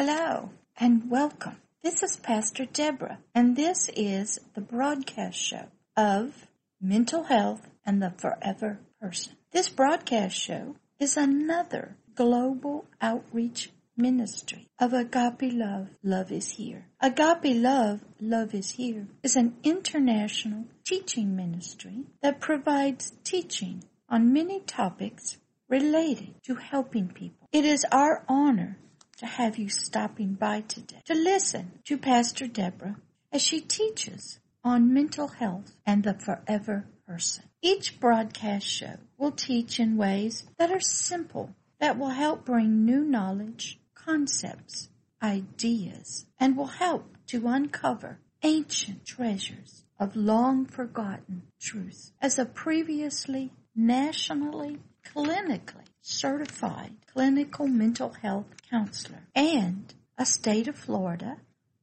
Hello and welcome. This is Pastor Deborah, and this is the broadcast show of Mental Health and the Forever Person. This broadcast show is another global outreach ministry of Agape Love, Love is Here. Agape Love, Love is Here is an international teaching ministry that provides teaching on many topics related to helping people. It is our honor to have you stopping by today to listen to Pastor Deborah as she teaches on mental health and the forever person. Each broadcast show will teach in ways that are simple, that will help bring new knowledge, concepts, ideas, and will help to uncover ancient treasures of long forgotten truth. As a previously nationally, certified clinical mental health counselor and a state of Florida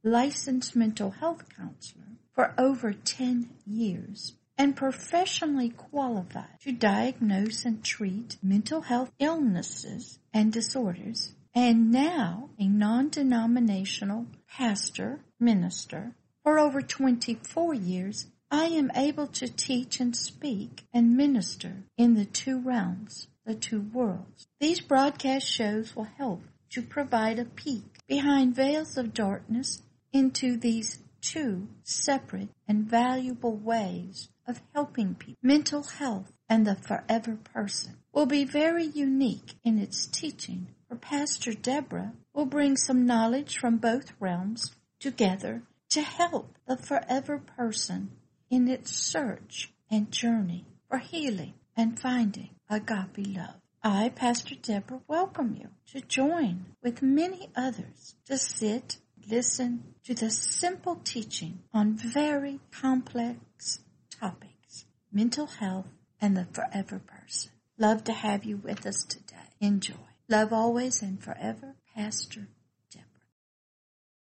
licensed mental health counselor for over 10 years and professionally qualified to diagnose and treat mental health illnesses and disorders and now a non-denominational pastor minister for over 24 years I am able to teach and speak and minister in the two realms the two worlds. These broadcast shows will help to provide a peek behind veils of darkness into these two separate and valuable ways of helping people. Mental health and the forever person will be very unique in its teaching, for Pastor Deborah will bring some knowledge from both realms together to help the forever person in its search and journey for healing and finding agape love. I, Pastor Deborah, welcome you to join with many others to sit, listen to the simple teaching on very complex topics, mental health and the forever person. Love to have you with us today. Enjoy. Love always and forever, Pastor